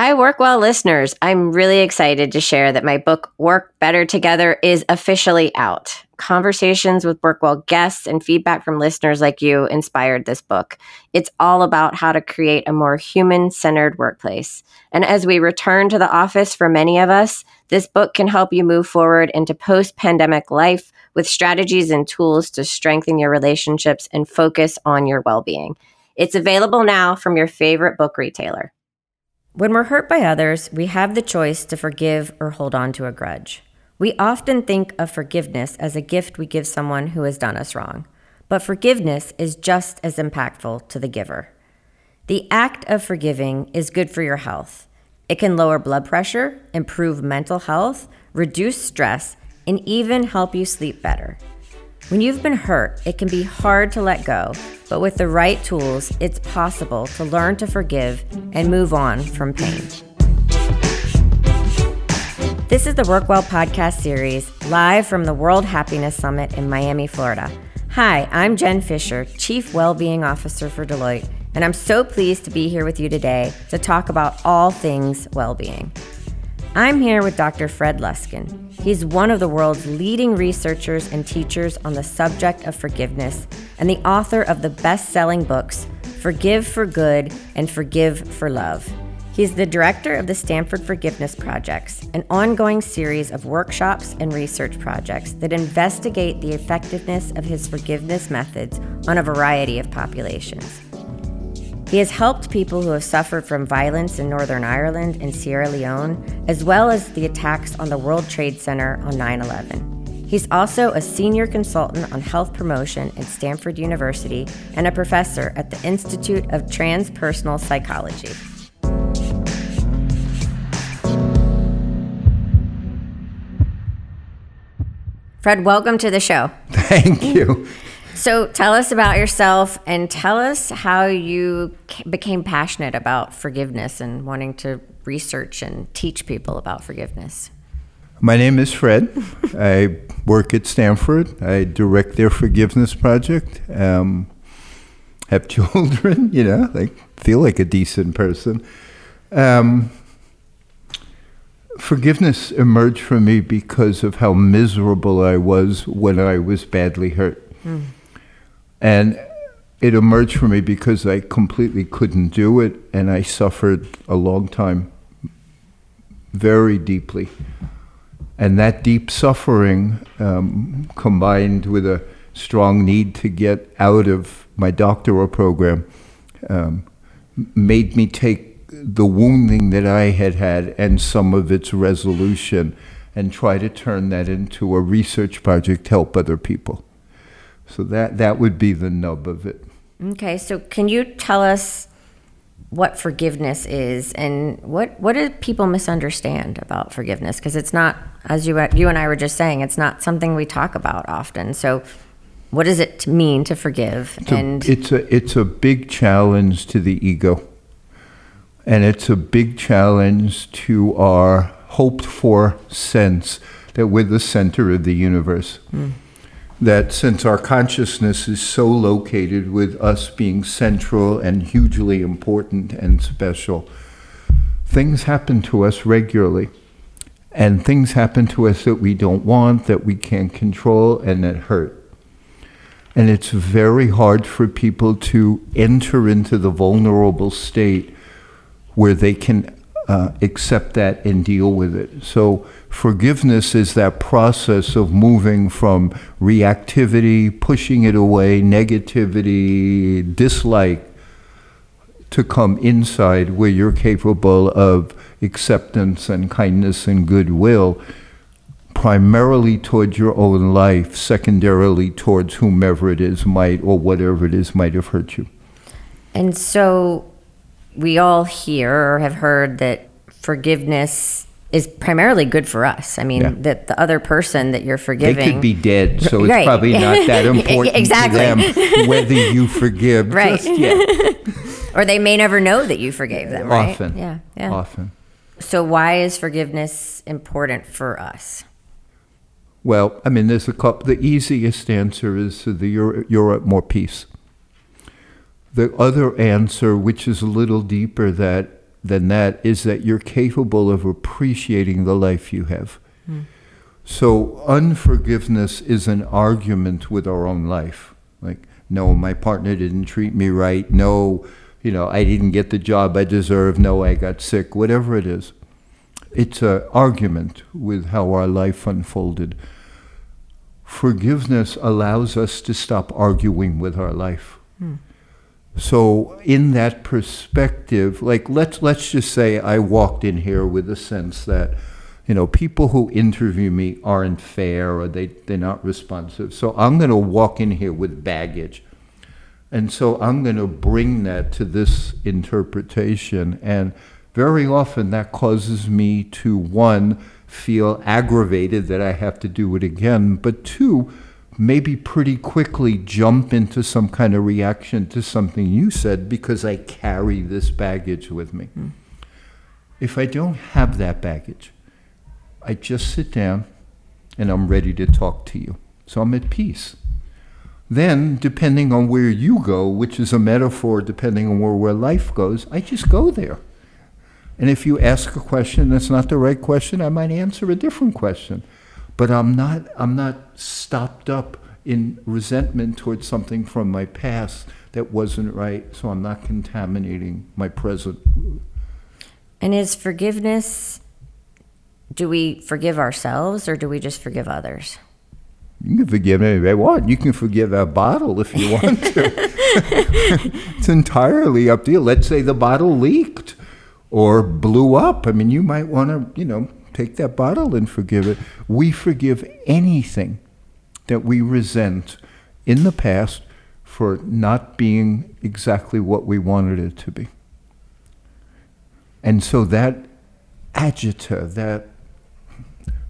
Hi, Workwell listeners. I'm really excited to share that my book, Work Better Together, is officially out. Conversations with Workwell guests and feedback from listeners like you inspired this book. It's all about how to create a more human centered workplace. And as we return to the office for many of us, this book can help you move forward into post pandemic life with strategies and tools to strengthen your relationships and focus on your well being. It's available now from your favorite book retailer. When we're hurt by others, we have the choice to forgive or hold on to a grudge. We often think of forgiveness as a gift we give someone who has done us wrong, but forgiveness is just as impactful to the giver. The act of forgiving is good for your health. It can lower blood pressure, improve mental health, reduce stress, and even help you sleep better. When you've been hurt, it can be hard to let go, but with the right tools, it's possible to learn to forgive and move on from pain. This is the Workwell podcast series, live from the World Happiness Summit in Miami, Florida. Hi, I'm Jen Fisher, Chief Wellbeing Officer for Deloitte, and I'm so pleased to be here with you today to talk about all things well-being. I'm here with Dr. Fred Luskin. He's one of the world's leading researchers and teachers on the subject of forgiveness and the author of the best selling books, Forgive for Good and Forgive for Love. He's the director of the Stanford Forgiveness Projects, an ongoing series of workshops and research projects that investigate the effectiveness of his forgiveness methods on a variety of populations. He has helped people who have suffered from violence in Northern Ireland and Sierra Leone, as well as the attacks on the World Trade Center on 9 11. He's also a senior consultant on health promotion at Stanford University and a professor at the Institute of Transpersonal Psychology. Fred, welcome to the show. Thank you. So tell us about yourself and tell us how you became passionate about forgiveness and wanting to research and teach people about forgiveness. My name is Fred. I work at Stanford. I direct their forgiveness project. Um, have children, you know, like feel like a decent person. Um, forgiveness emerged for me because of how miserable I was when I was badly hurt. Mm. And it emerged for me because I completely couldn't do it, and I suffered a long time, very deeply. And that deep suffering, um, combined with a strong need to get out of my doctoral program, um, made me take the wounding that I had had and some of its resolution and try to turn that into a research project to help other people. So that that would be the nub of it. Okay, so can you tell us what forgiveness is and what what do people misunderstand about forgiveness because it's not as you you and I were just saying it's not something we talk about often. So what does it mean to forgive? It's and a, it's a it's a big challenge to the ego. And it's a big challenge to our hoped for sense that we're the center of the universe. Mm that since our consciousness is so located with us being central and hugely important and special, things happen to us regularly. And things happen to us that we don't want, that we can't control, and that hurt. And it's very hard for people to enter into the vulnerable state where they can uh, accept that and deal with it. So, forgiveness is that process of moving from reactivity, pushing it away, negativity, dislike, to come inside where you're capable of acceptance and kindness and goodwill, primarily towards your own life, secondarily towards whomever it is might or whatever it is might have hurt you. And so we all hear or have heard that forgiveness is primarily good for us. I mean, yeah. that the other person that you're forgiving. They could be dead, so it's right. probably not that important exactly. to them whether you forgive right. just yet. or they may never know that you forgave them, right? Often. Yeah, yeah. Often. So why is forgiveness important for us? Well, I mean, there's a couple. The easiest answer is that you're, you're at more peace. The other answer, which is a little deeper, that than that is that you're capable of appreciating the life you have. Mm. So unforgiveness is an argument with our own life. Like, no, my partner didn't treat me right. No, you know, I didn't get the job I deserve. No, I got sick. Whatever it is, it's an argument with how our life unfolded. Forgiveness allows us to stop arguing with our life. Hmm. So, in that perspective, like let's let's just say I walked in here with a sense that, you know, people who interview me aren't fair or they they're not responsive. So I'm going to walk in here with baggage, and so I'm going to bring that to this interpretation, and very often that causes me to one feel aggravated that I have to do it again, but two maybe pretty quickly jump into some kind of reaction to something you said because I carry this baggage with me. Mm. If I don't have that baggage, I just sit down and I'm ready to talk to you. So I'm at peace. Then, depending on where you go, which is a metaphor depending on where, where life goes, I just go there. And if you ask a question that's not the right question, I might answer a different question but I'm not I'm not stopped up in resentment towards something from my past that wasn't right, so I'm not contaminating my present. And is forgiveness do we forgive ourselves or do we just forgive others? You can forgive anybody want. You can forgive that bottle if you want to. it's entirely up to you. Let's say the bottle leaked or blew up. I mean, you might want to, you know, take that bottle and forgive it. We forgive anything that we resent in the past for not being exactly what we wanted it to be. And so that agita, that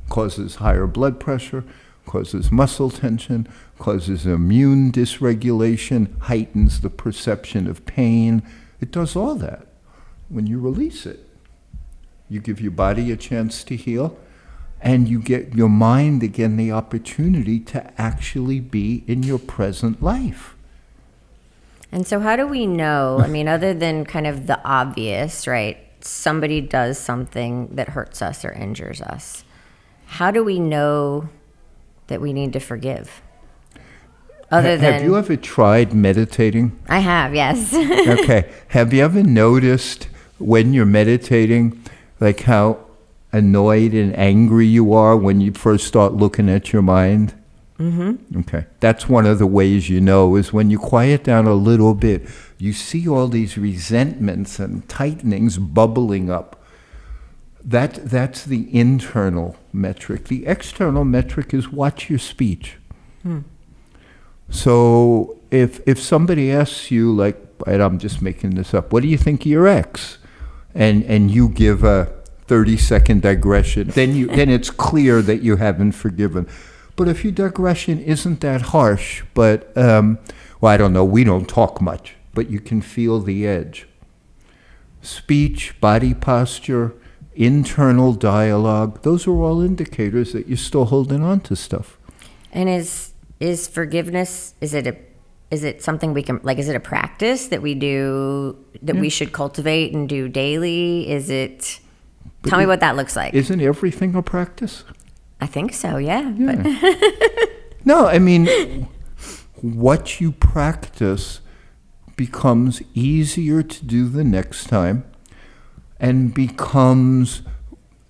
causes higher blood pressure, causes muscle tension, causes immune dysregulation, heightens the perception of pain. It does all that when you release it. You give your body a chance to heal, and you get your mind again the opportunity to actually be in your present life. And so, how do we know? I mean, other than kind of the obvious, right? Somebody does something that hurts us or injures us. How do we know that we need to forgive? Other than have you ever tried meditating? I have, yes. okay. Have you ever noticed when you're meditating like how annoyed and angry you are when you first start looking at your mind? Mm-hmm. Okay. That's one of the ways you know is when you quiet down a little bit, you see all these resentments and tightenings bubbling up. That, that's the internal metric. The external metric is watch your speech. Hmm. So if, if somebody asks you, like, and I'm just making this up, what do you think of your ex? And and you give a 30 second digression, then you then it's clear that you haven't forgiven. But if your digression isn't that harsh, but um, well, I don't know, we don't talk much, but you can feel the edge. Speech, body posture, internal dialogue, those are all indicators that you're still holding on to stuff. And is is forgiveness is it a is it something we can like is it a practice that we do that yeah. we should cultivate and do daily is it but tell me what that looks like isn't everything a practice i think so yeah, yeah. no i mean what you practice becomes easier to do the next time and becomes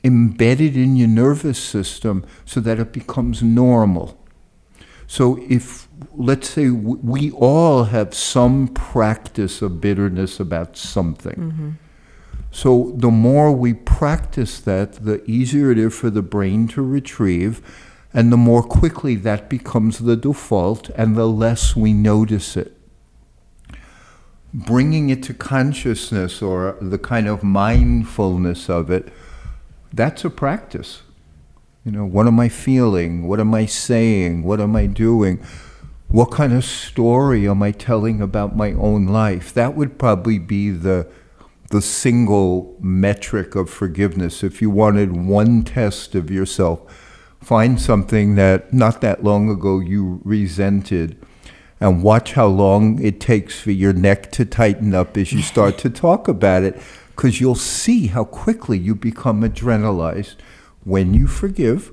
embedded in your nervous system so that it becomes normal so if let's say we all have some practice of bitterness about something. Mm-hmm. So the more we practice that, the easier it is for the brain to retrieve, and the more quickly that becomes the default, and the less we notice it. Bringing it to consciousness or the kind of mindfulness of it, that's a practice. You know, what am I feeling? What am I saying? What am I doing? What kind of story am I telling about my own life? That would probably be the the single metric of forgiveness. If you wanted one test of yourself, find something that not that long ago you resented and watch how long it takes for your neck to tighten up as you start to talk about it because you'll see how quickly you become adrenalized when you forgive.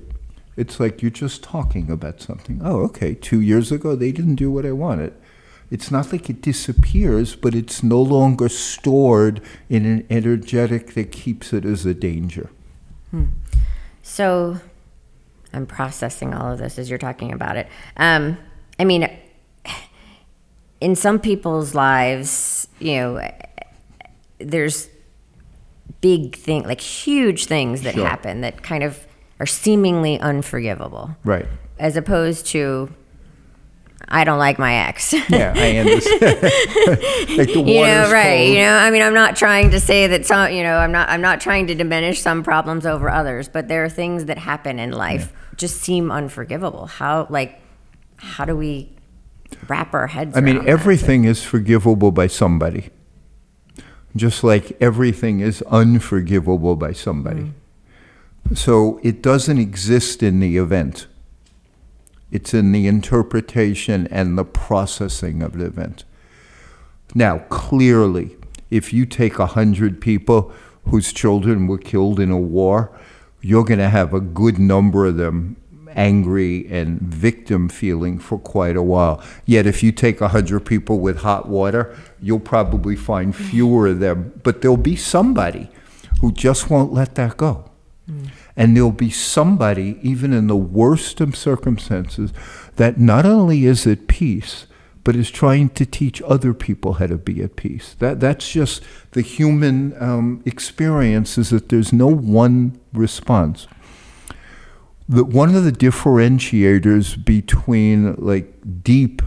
It's like you're just talking about something. Oh, okay, two years ago they didn't do what I wanted. It's not like it disappears, but it's no longer stored in an energetic that keeps it as a danger. Hmm. So I'm processing all of this as you're talking about it. Um, I mean, in some people's lives, you know, there's big thing, like huge things that Sure. happen that kind of are seemingly unforgivable, Right. as opposed to, I don't like my ex. Yeah, I understand. like the you know right cold. you know i mean i'm not trying to say that some you know i'm not i'm not trying to diminish some problems over others but there are things that happen in life just seem unforgivable how like how do we wrap our heads I mean, everything is forgivable by somebody, just like everything is unforgivable by somebody. Mm. So it doesn't exist in the event, it's in the interpretation and the processing of the event. Now, clearly, if you take a hundred people whose children were killed in a war, you're going to have a good number of them angry and victim feeling for quite a while. Yet, if you take a hundred people with hot water, you'll probably find fewer of them. But there'll be somebody who just won't let that go. And there'll be somebody, even in the worst of circumstances, that not only is at peace, but is trying to teach other people how to be at peace. That, that's just the human um, experience is that there's no one response. The, one of the differentiators between like deep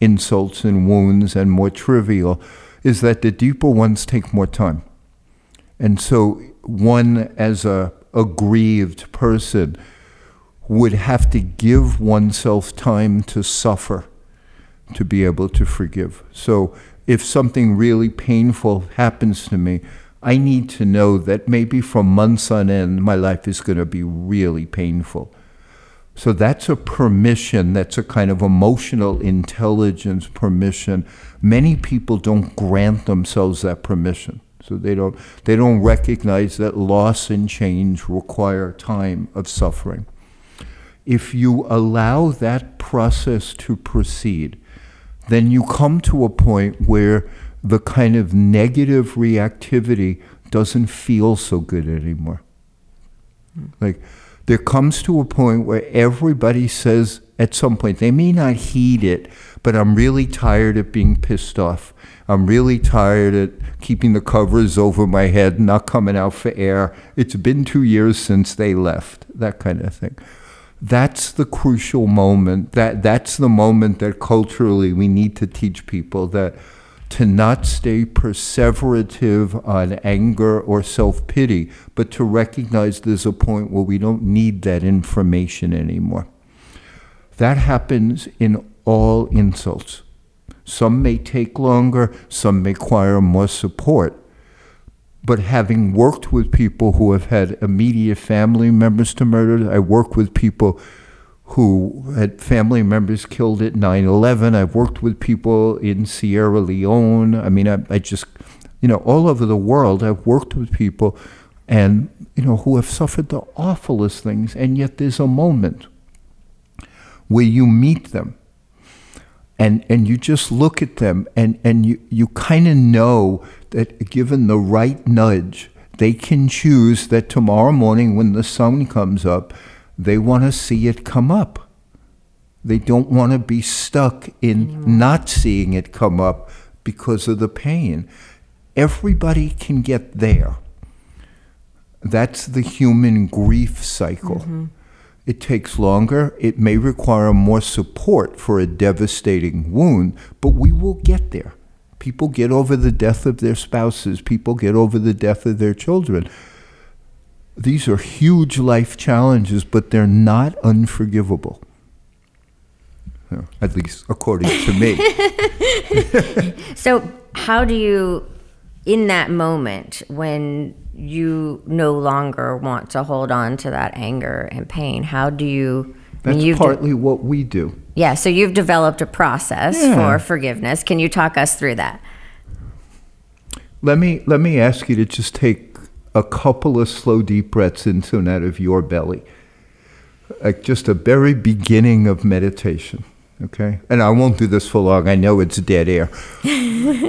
insults and wounds and more trivial is that the deeper ones take more time. And so one as a aggrieved person would have to give oneself time to suffer to be able to forgive. So if something really painful happens to me, I need to know that maybe for months on end, my life is going to be really painful. So that's a permission, that's a kind of emotional intelligence permission. Many people don't grant themselves that permission. So they don't they don't recognize that loss and change require time of suffering. If you allow that process to proceed, then you come to a point where the kind of negative reactivity doesn't feel so good anymore. Hmm. Like there comes to a point where everybody says at some point, they may not heed it, but I'm really tired of being pissed off. I'm really tired of keeping the covers over my head, not coming out for air. It's been two years since they left, that kind of thing. That's the crucial moment. That, that's the moment that culturally we need to teach people that to not stay perseverative on anger or self pity, but to recognize there's a point where we don't need that information anymore. That happens in all insults. Some may take longer, some may require more support. But having worked with people who have had immediate family members to murder, I work with people who had family members killed at 9 11. I've worked with people in Sierra Leone. I mean, I, I just, you know, all over the world, I've worked with people and, you know, who have suffered the awfulest things. And yet there's a moment where you meet them and, and you just look at them and, and you, you kind of know that given the right nudge, they can choose that tomorrow morning when the sun comes up, they want to see it come up. They don't want to be stuck in not seeing it come up because of the pain. Everybody can get there. That's the human grief cycle. Mm-hmm. It takes longer. It may require more support for a devastating wound, but we will get there. People get over the death of their spouses, people get over the death of their children. These are huge life challenges, but they're not unforgivable. At least according to me. So, how do you, in that moment when you no longer want to hold on to that anger and pain, how do you? I mean, That's you've de- partly what we do. yeah. So you've developed a process Yeah. for forgiveness. Can you talk us through that? Let me let me ask you to just take a couple of slow deep breaths into and out of your belly. Like just a very beginning of meditation. Okay? And I won't do this for long. I know it's dead air.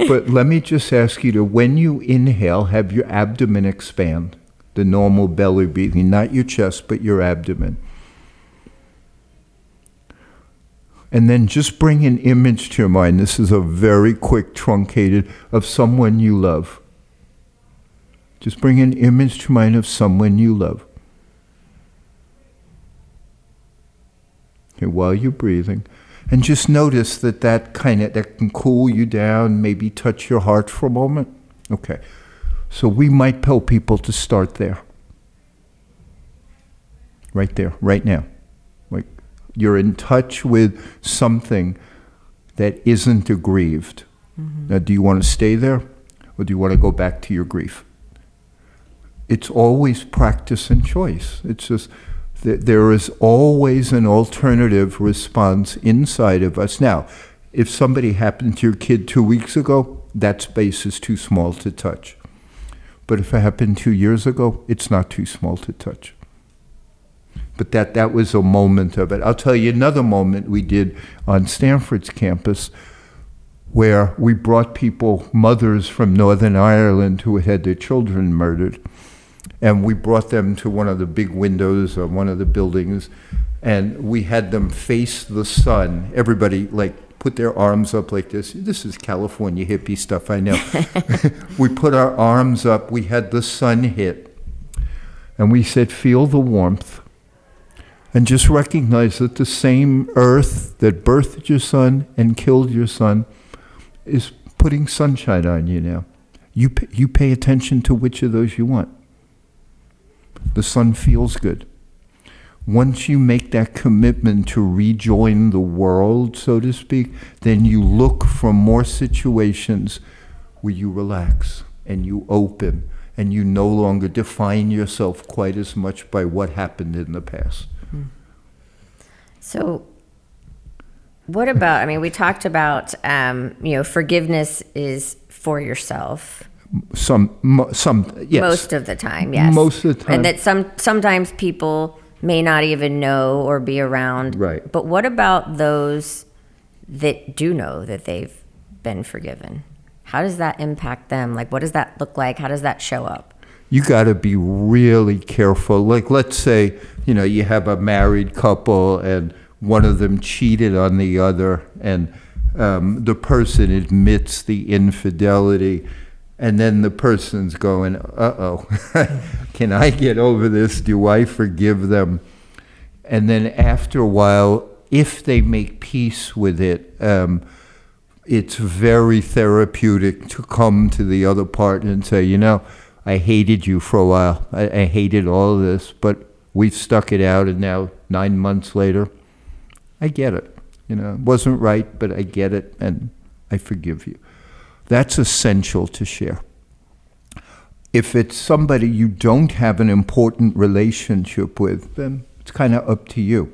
but let me just ask you to when you inhale, have your abdomen expand. The normal belly breathing, not your chest, but your abdomen. And then just bring an image to your mind. This is a very quick, truncated, of someone you love. Just bring an image to mind of someone you love. Okay, while you're breathing. And just notice that that kind of that can cool you down, maybe touch your heart for a moment. Okay. So we might tell people to start there. Right there, right now. Like you're in touch with something that isn't aggrieved. Mm-hmm. Now, do you want to stay there or do you want to go back to your grief? It's always practice and choice. It's just there is always an alternative response inside of us. Now, if somebody happened to your kid two weeks ago, that space is too small to touch. But if it happened two years ago, it's not too small to touch. But that, that was a moment of it. I'll tell you another moment we did on Stanford's campus where we brought people, mothers from Northern Ireland who had their children murdered, and we brought them to one of the big windows of one of the buildings, and we had them face the sun. Everybody, like, put their arms up like this. This is California hippie stuff, I know. we put our arms up, we had the sun hit, and we said, Feel the warmth. And just recognize that the same earth that birthed your son and killed your son is putting sunshine on you now. You, you pay attention to which of those you want. The sun feels good once you make that commitment to rejoin the world, so to speak, then you look for more situations where you relax and you open and you no longer define yourself quite as much by what happened in the past. Hmm. So, what about? I mean, we talked about um, you know forgiveness is for yourself. Some, some, yes. Most of the time, yes. Most of the time, and that some sometimes people may not even know or be around. Right. But what about those that do know that they've been forgiven? How does that impact them? Like, what does that look like? How does that show up? You got to be really careful. Like, let's say, you know, you have a married couple and one of them cheated on the other, and um, the person admits the infidelity and then the person's going, uh oh, can I get over this? Do I forgive them? And then after a while, if they make peace with it, um, it's very therapeutic to come to the other partner and say, you know, I hated you for a while. I, I hated all this, but we've stuck it out, and now nine months later, I get it. You know, it wasn't right, but I get it, and I forgive you. That's essential to share. If it's somebody you don't have an important relationship with, then it's kind of up to you.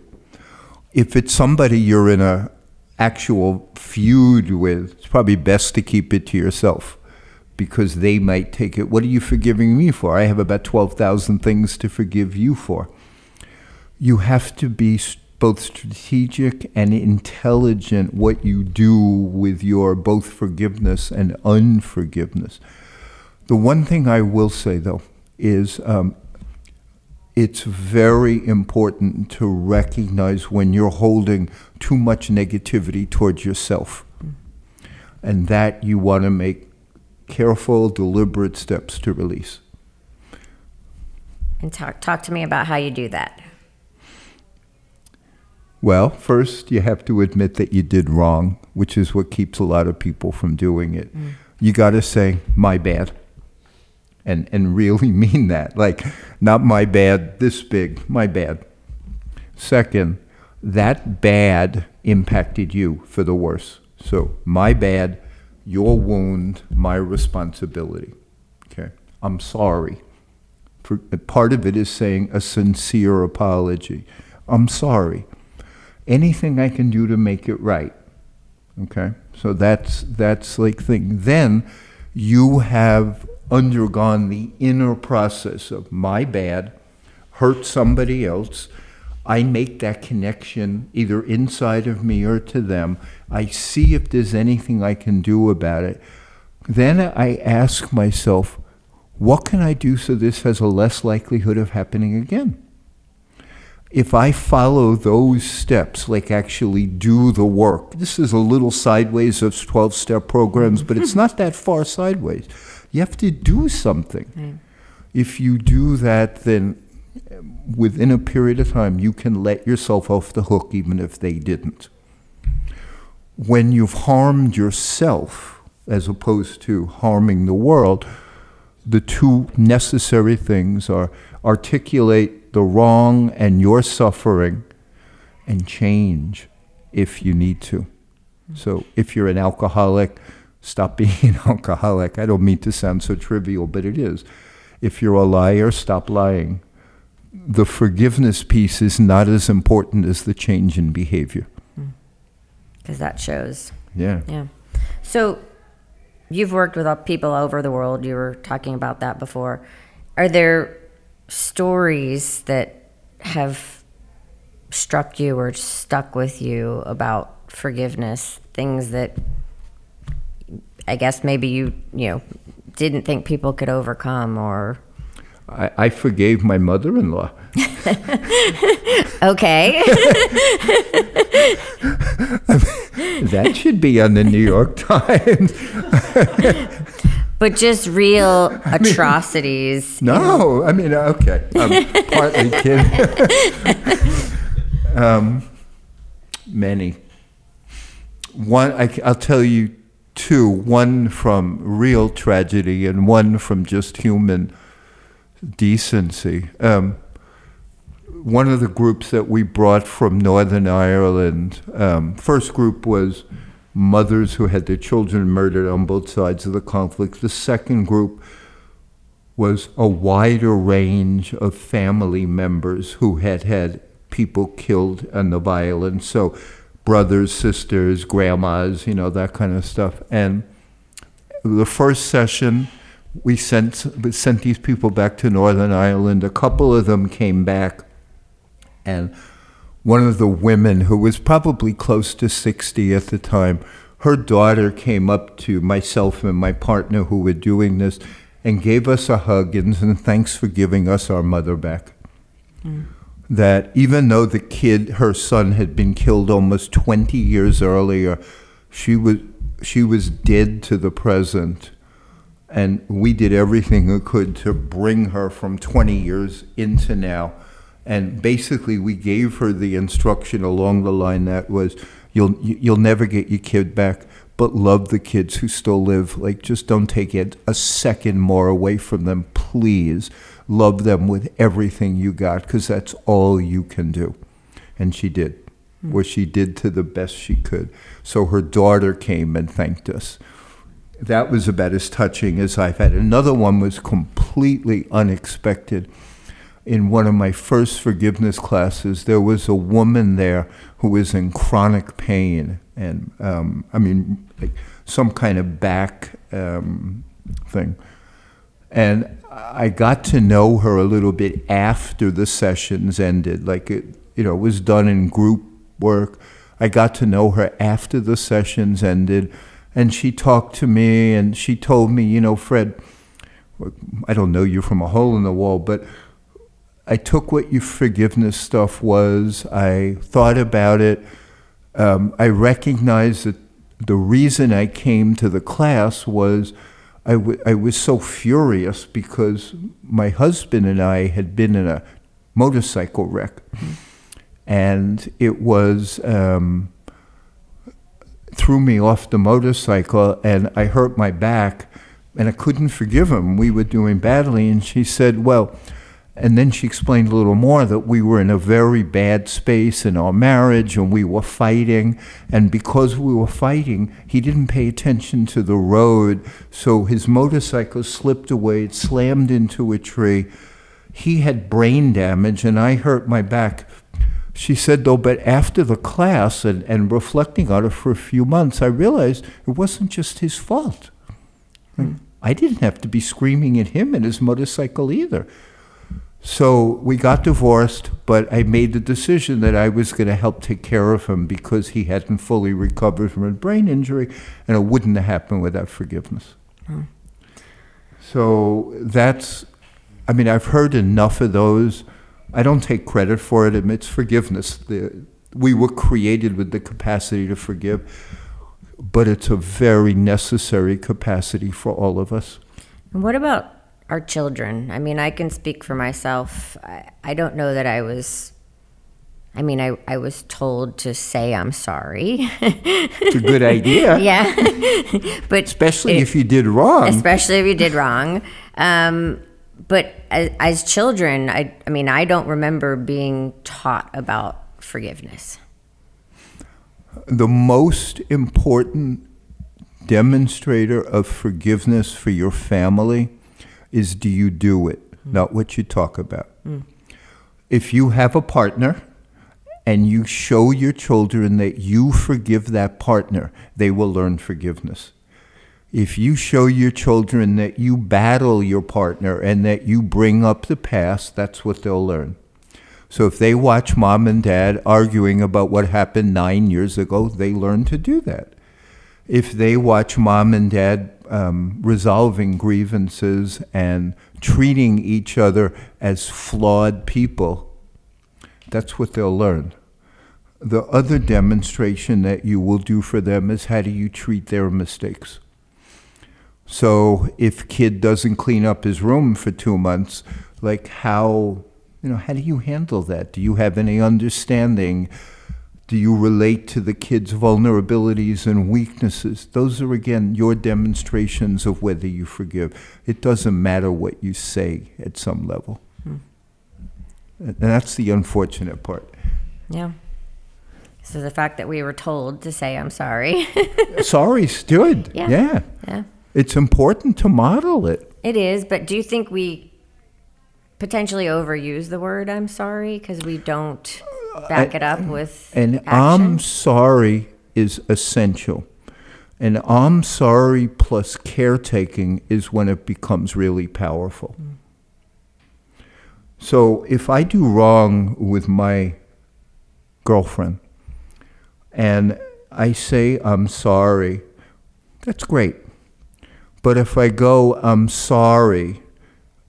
If it's somebody you're in a actual feud with, it's probably best to keep it to yourself because they might take it. What are you forgiving me for? I have about 12,000 things to forgive you for. You have to be both strategic and intelligent what you do with your both forgiveness and unforgiveness. The one thing I will say, though, is um, it's very important to recognize when you're holding too much negativity towards yourself. And that you want to make careful, deliberate steps to release. And talk, talk to me about how you do that. Well, first, you have to admit that you did wrong, which is what keeps a lot of people from doing it. Mm. You got to say, my bad. And, and really mean that. Like, not my bad, this big, my bad. Second, that bad impacted you for the worse. So, my bad, your wound, my responsibility. Okay? I'm sorry. For, part of it is saying a sincere apology. I'm sorry anything I can do to make it right. Okay? So that's that's like thing. Then you have undergone the inner process of my bad, hurt somebody else. I make that connection either inside of me or to them. I see if there's anything I can do about it. Then I ask myself, what can I do so this has a less likelihood of happening again? If I follow those steps, like actually do the work, this is a little sideways of 12 step programs, but it's not that far sideways. You have to do something. Mm. If you do that, then within a period of time, you can let yourself off the hook, even if they didn't. When you've harmed yourself, as opposed to harming the world, the two necessary things are articulate the wrong and your suffering and change if you need to. So if you're an alcoholic, stop being an alcoholic. I don't mean to sound so trivial, but it is. If you're a liar, stop lying. The forgiveness piece is not as important as the change in behavior. Hmm. Because that shows. Yeah. Yeah. So you've worked with people over the world. You were talking about that before. Are there stories that have struck you or stuck with you about forgiveness? Things that I guess maybe you you know didn't think people could overcome or. I, I forgave my mother-in-law. okay. that should be on the New York Times. but just real atrocities. no, I mean, okay, I'm partly kidding. um, many. One, I, I'll tell you two. One from real tragedy, and one from just human decency. Um, one of the groups that we brought from Northern Ireland, um, first group was mothers who had their children murdered on both sides of the conflict. The second group was a wider range of family members who had had people killed in the violence. So, brothers, sisters, grandmas, you know, that kind of stuff. And the first session, we sent, we sent these people back to Northern Ireland. A couple of them came back and one of the women, who was probably close to 60 at the time, her daughter came up to myself and my partner who were doing this and gave us a hug and said, Thanks for giving us our mother back. Mm. That even though the kid, her son, had been killed almost 20 years earlier, she was, she was dead to the present. And we did everything we could to bring her from 20 years into now and basically, we gave her the instruction along the line that was, "You'll you'll never get your kid back, but love the kids who still live. Like, just don't take it a second more away from them, please. Love them with everything you got, because that's all you can do." And she did, mm-hmm. what she did to the best she could. So her daughter came and thanked us. That was about as touching as I've had. Another one was completely unexpected in one of my first forgiveness classes, there was a woman there who was in chronic pain, and um, I mean, like some kind of back um, thing. And I got to know her a little bit after the sessions ended. Like it, you know, it was done in group work. I got to know her after the sessions ended, and she talked to me, and she told me, you know, Fred, I don't know you from a hole in the wall, but I took what your forgiveness stuff was. I thought about it. Um, I recognized that the reason I came to the class was I, w- I was so furious because my husband and I had been in a motorcycle wreck. And it was, um, threw me off the motorcycle and I hurt my back and I couldn't forgive him. We were doing badly. And she said, Well, and then she explained a little more that we were in a very bad space in our marriage and we were fighting. And because we were fighting, he didn't pay attention to the road. So his motorcycle slipped away, it slammed into a tree. He had brain damage and I hurt my back. She said, though, but after the class and, and reflecting on it for a few months, I realized it wasn't just his fault. Hmm. I didn't have to be screaming at him and his motorcycle either. So we got divorced, but I made the decision that I was going to help take care of him because he hadn't fully recovered from a brain injury, and it wouldn't have happened without forgiveness. Hmm. So that's, I mean, I've heard enough of those. I don't take credit for it. It's forgiveness. The, we were created with the capacity to forgive, but it's a very necessary capacity for all of us. And what about our children? I mean, I can speak for myself. I, I don't know that I was. I mean, I, I was told to say I'm sorry. It's a good idea. yeah. but Especially it- if you did wrong. especially if you did wrong. Um, but as, as children, I, I mean, I don't remember being taught about forgiveness. the most important demonstrator of forgiveness for your family is do you do it, hmm. not what you talk about. Hmm. If you have a partner and you show your children that you forgive that partner, they will learn forgiveness. If you show your children that you battle your partner and that you bring up the past, that's what they'll learn. So if they watch mom and dad arguing about what happened nine years ago, they learn to do that. If they watch mom and dad um, resolving grievances and treating each other as flawed people, that's what they'll learn. The other demonstration that you will do for them is how do you treat their mistakes. So if kid doesn't clean up his room for two months, like how you know how do you handle that? Do you have any understanding? Do you relate to the kid's vulnerabilities and weaknesses? Those are again your demonstrations of whether you forgive. It doesn't matter what you say at some level. Hmm. And that's the unfortunate part. Yeah. So the fact that we were told to say I'm sorry. sorry good. Yeah. yeah. yeah. It's important to model it. It is, but do you think we potentially overuse the word I'm sorry because we don't back it up with And action? I'm sorry is essential. And I'm sorry plus caretaking is when it becomes really powerful. So if I do wrong with my girlfriend and I say I'm sorry, that's great. But if I go, I'm sorry,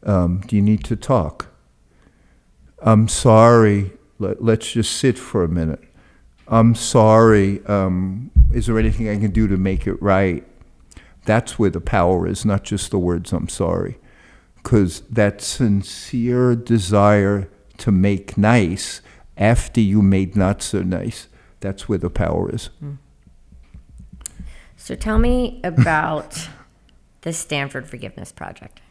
um, do you need to talk? I'm sorry, let, let's just sit for a minute. I'm sorry, um, is there anything I can do to make it right? That's where the power is, not just the words I'm sorry. Because that sincere desire to make nice after you made not so nice, that's where the power is. So tell me about the Stanford Forgiveness Project.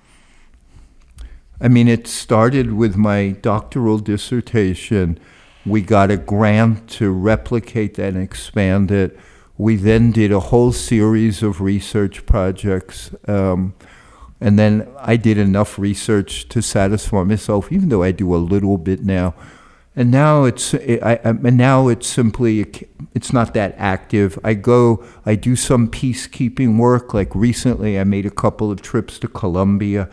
I mean, it started with my doctoral dissertation. We got a grant to replicate that and expand it. We then did a whole series of research projects. Um, and then I did enough research to satisfy myself, even though I do a little bit now. And now it's I, I, and now it's simply it's not that active. I go, I do some peacekeeping work. Like recently, I made a couple of trips to Colombia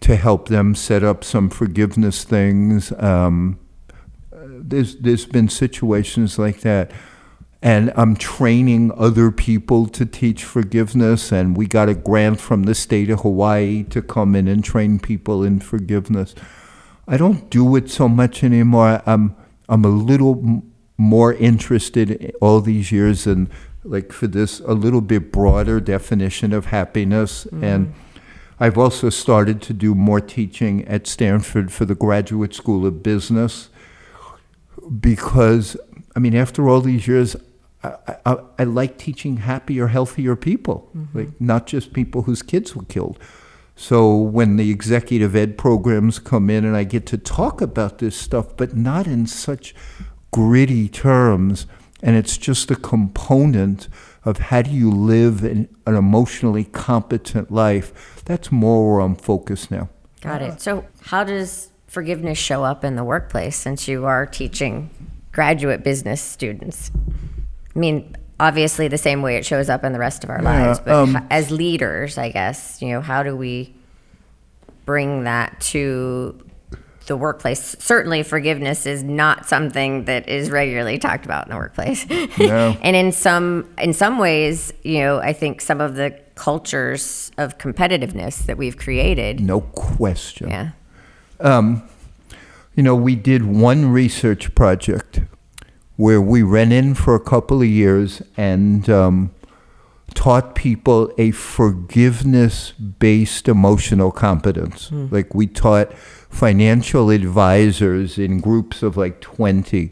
to help them set up some forgiveness things. Um, there's there's been situations like that, and I'm training other people to teach forgiveness. And we got a grant from the state of Hawaii to come in and train people in forgiveness. I don't do it so much anymore. I'm I'm a little more interested all these years in like for this a little bit broader definition of happiness and I've also started to do more teaching at Stanford for the Graduate School of Business because I mean after all these years I, I, I like teaching happier, healthier people, mm-hmm. like not just people whose kids were killed. So when the executive ed programs come in and I get to talk about this stuff, but not in such gritty terms, and it's just a component of how do you live in an emotionally competent life, that's more where I'm focused now. Got it. So how does forgiveness show up in the workplace since you are teaching graduate business students? I mean, obviously the same way it shows up in the rest of our Yeah, lives. But um, as leaders, I guess, you know, how do we bring that to the workplace? Certainly, forgiveness is not something that is regularly talked about in the workplace. No. and in some in some ways, you know, I think some of the cultures of competitiveness that we've created. No question. Yeah. You know, we did one research project where we ran in for a couple of years and um, taught people a forgiveness based emotional competence. Like we taught financial advisors in groups of like 20.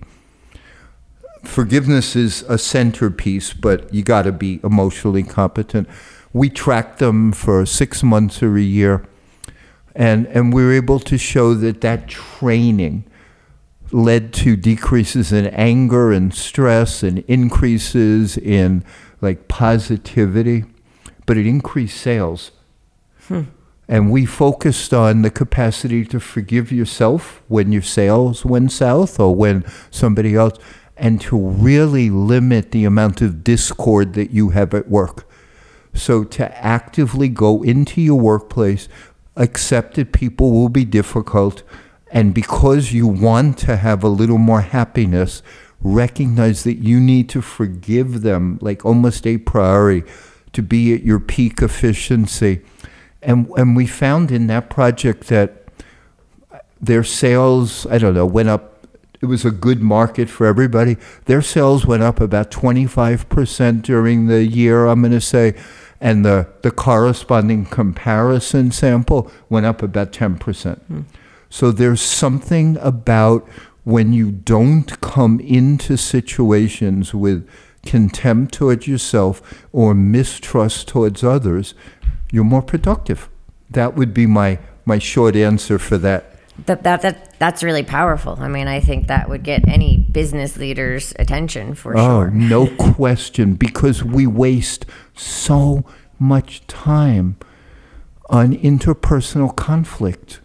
Forgiveness is a centerpiece, but you got to be emotionally competent. We tracked them for six months or a year and and we were able to show that that training led to decreases in anger and stress and increases in like positivity but it increased sales hmm. And we focused on the capacity to forgive yourself when your sales went south or when somebody else and to really limit the amount of discord that you have at work so to actively go into your workplace, accept that people will be difficult, and because you want to have a little more happiness, recognize that you need to forgive them like almost a priori to be at your peak efficiency. And and we found in that project that their sales, I don't know, went up it was a good market for everybody. Their sales went up about 25% during the year, I'm going to say, and the, the corresponding comparison sample went up about 10%. Hmm. So there's something about when you don't come into situations with contempt towards yourself or mistrust towards others, you're more productive. That would be my, my short answer for that. That, that, that, that's really powerful. I mean, I think that would get any business leader's attention for Oh, sure. no question, because we waste so much time on interpersonal conflict.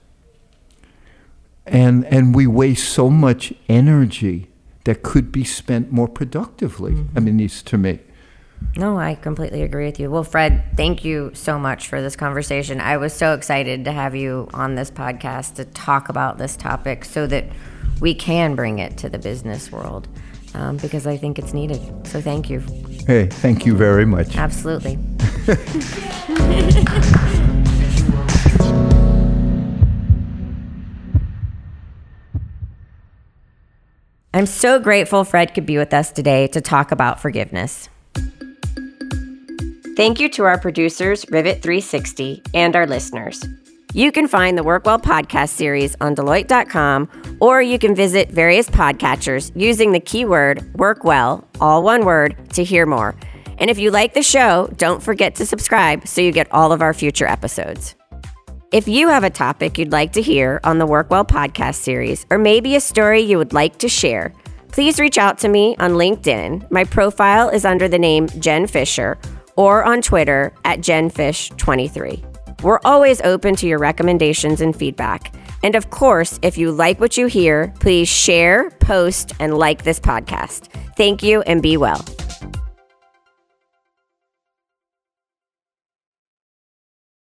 And, and we waste so much energy that could be spent more productively. I mm-hmm. mean, these to me. No, I completely agree with you. Well, Fred, thank you so much for this conversation. I was so excited to have you on this podcast to talk about this topic so that we can bring it to the business world um, because I think it's needed. So thank you. Hey, thank you very much. Absolutely. I'm so grateful Fred could be with us today to talk about forgiveness. Thank you to our producers, Rivet 360, and our listeners. You can find the Workwell podcast series on Deloitte.com, or you can visit various podcatchers using the keyword Workwell, all one word, to hear more. And if you like the show, don't forget to subscribe so you get all of our future episodes. If you have a topic you'd like to hear on the Workwell podcast series, or maybe a story you would like to share, please reach out to me on LinkedIn. My profile is under the name Jen Fisher, or on Twitter at JenFish23. We're always open to your recommendations and feedback. And of course, if you like what you hear, please share, post, and like this podcast. Thank you and be well.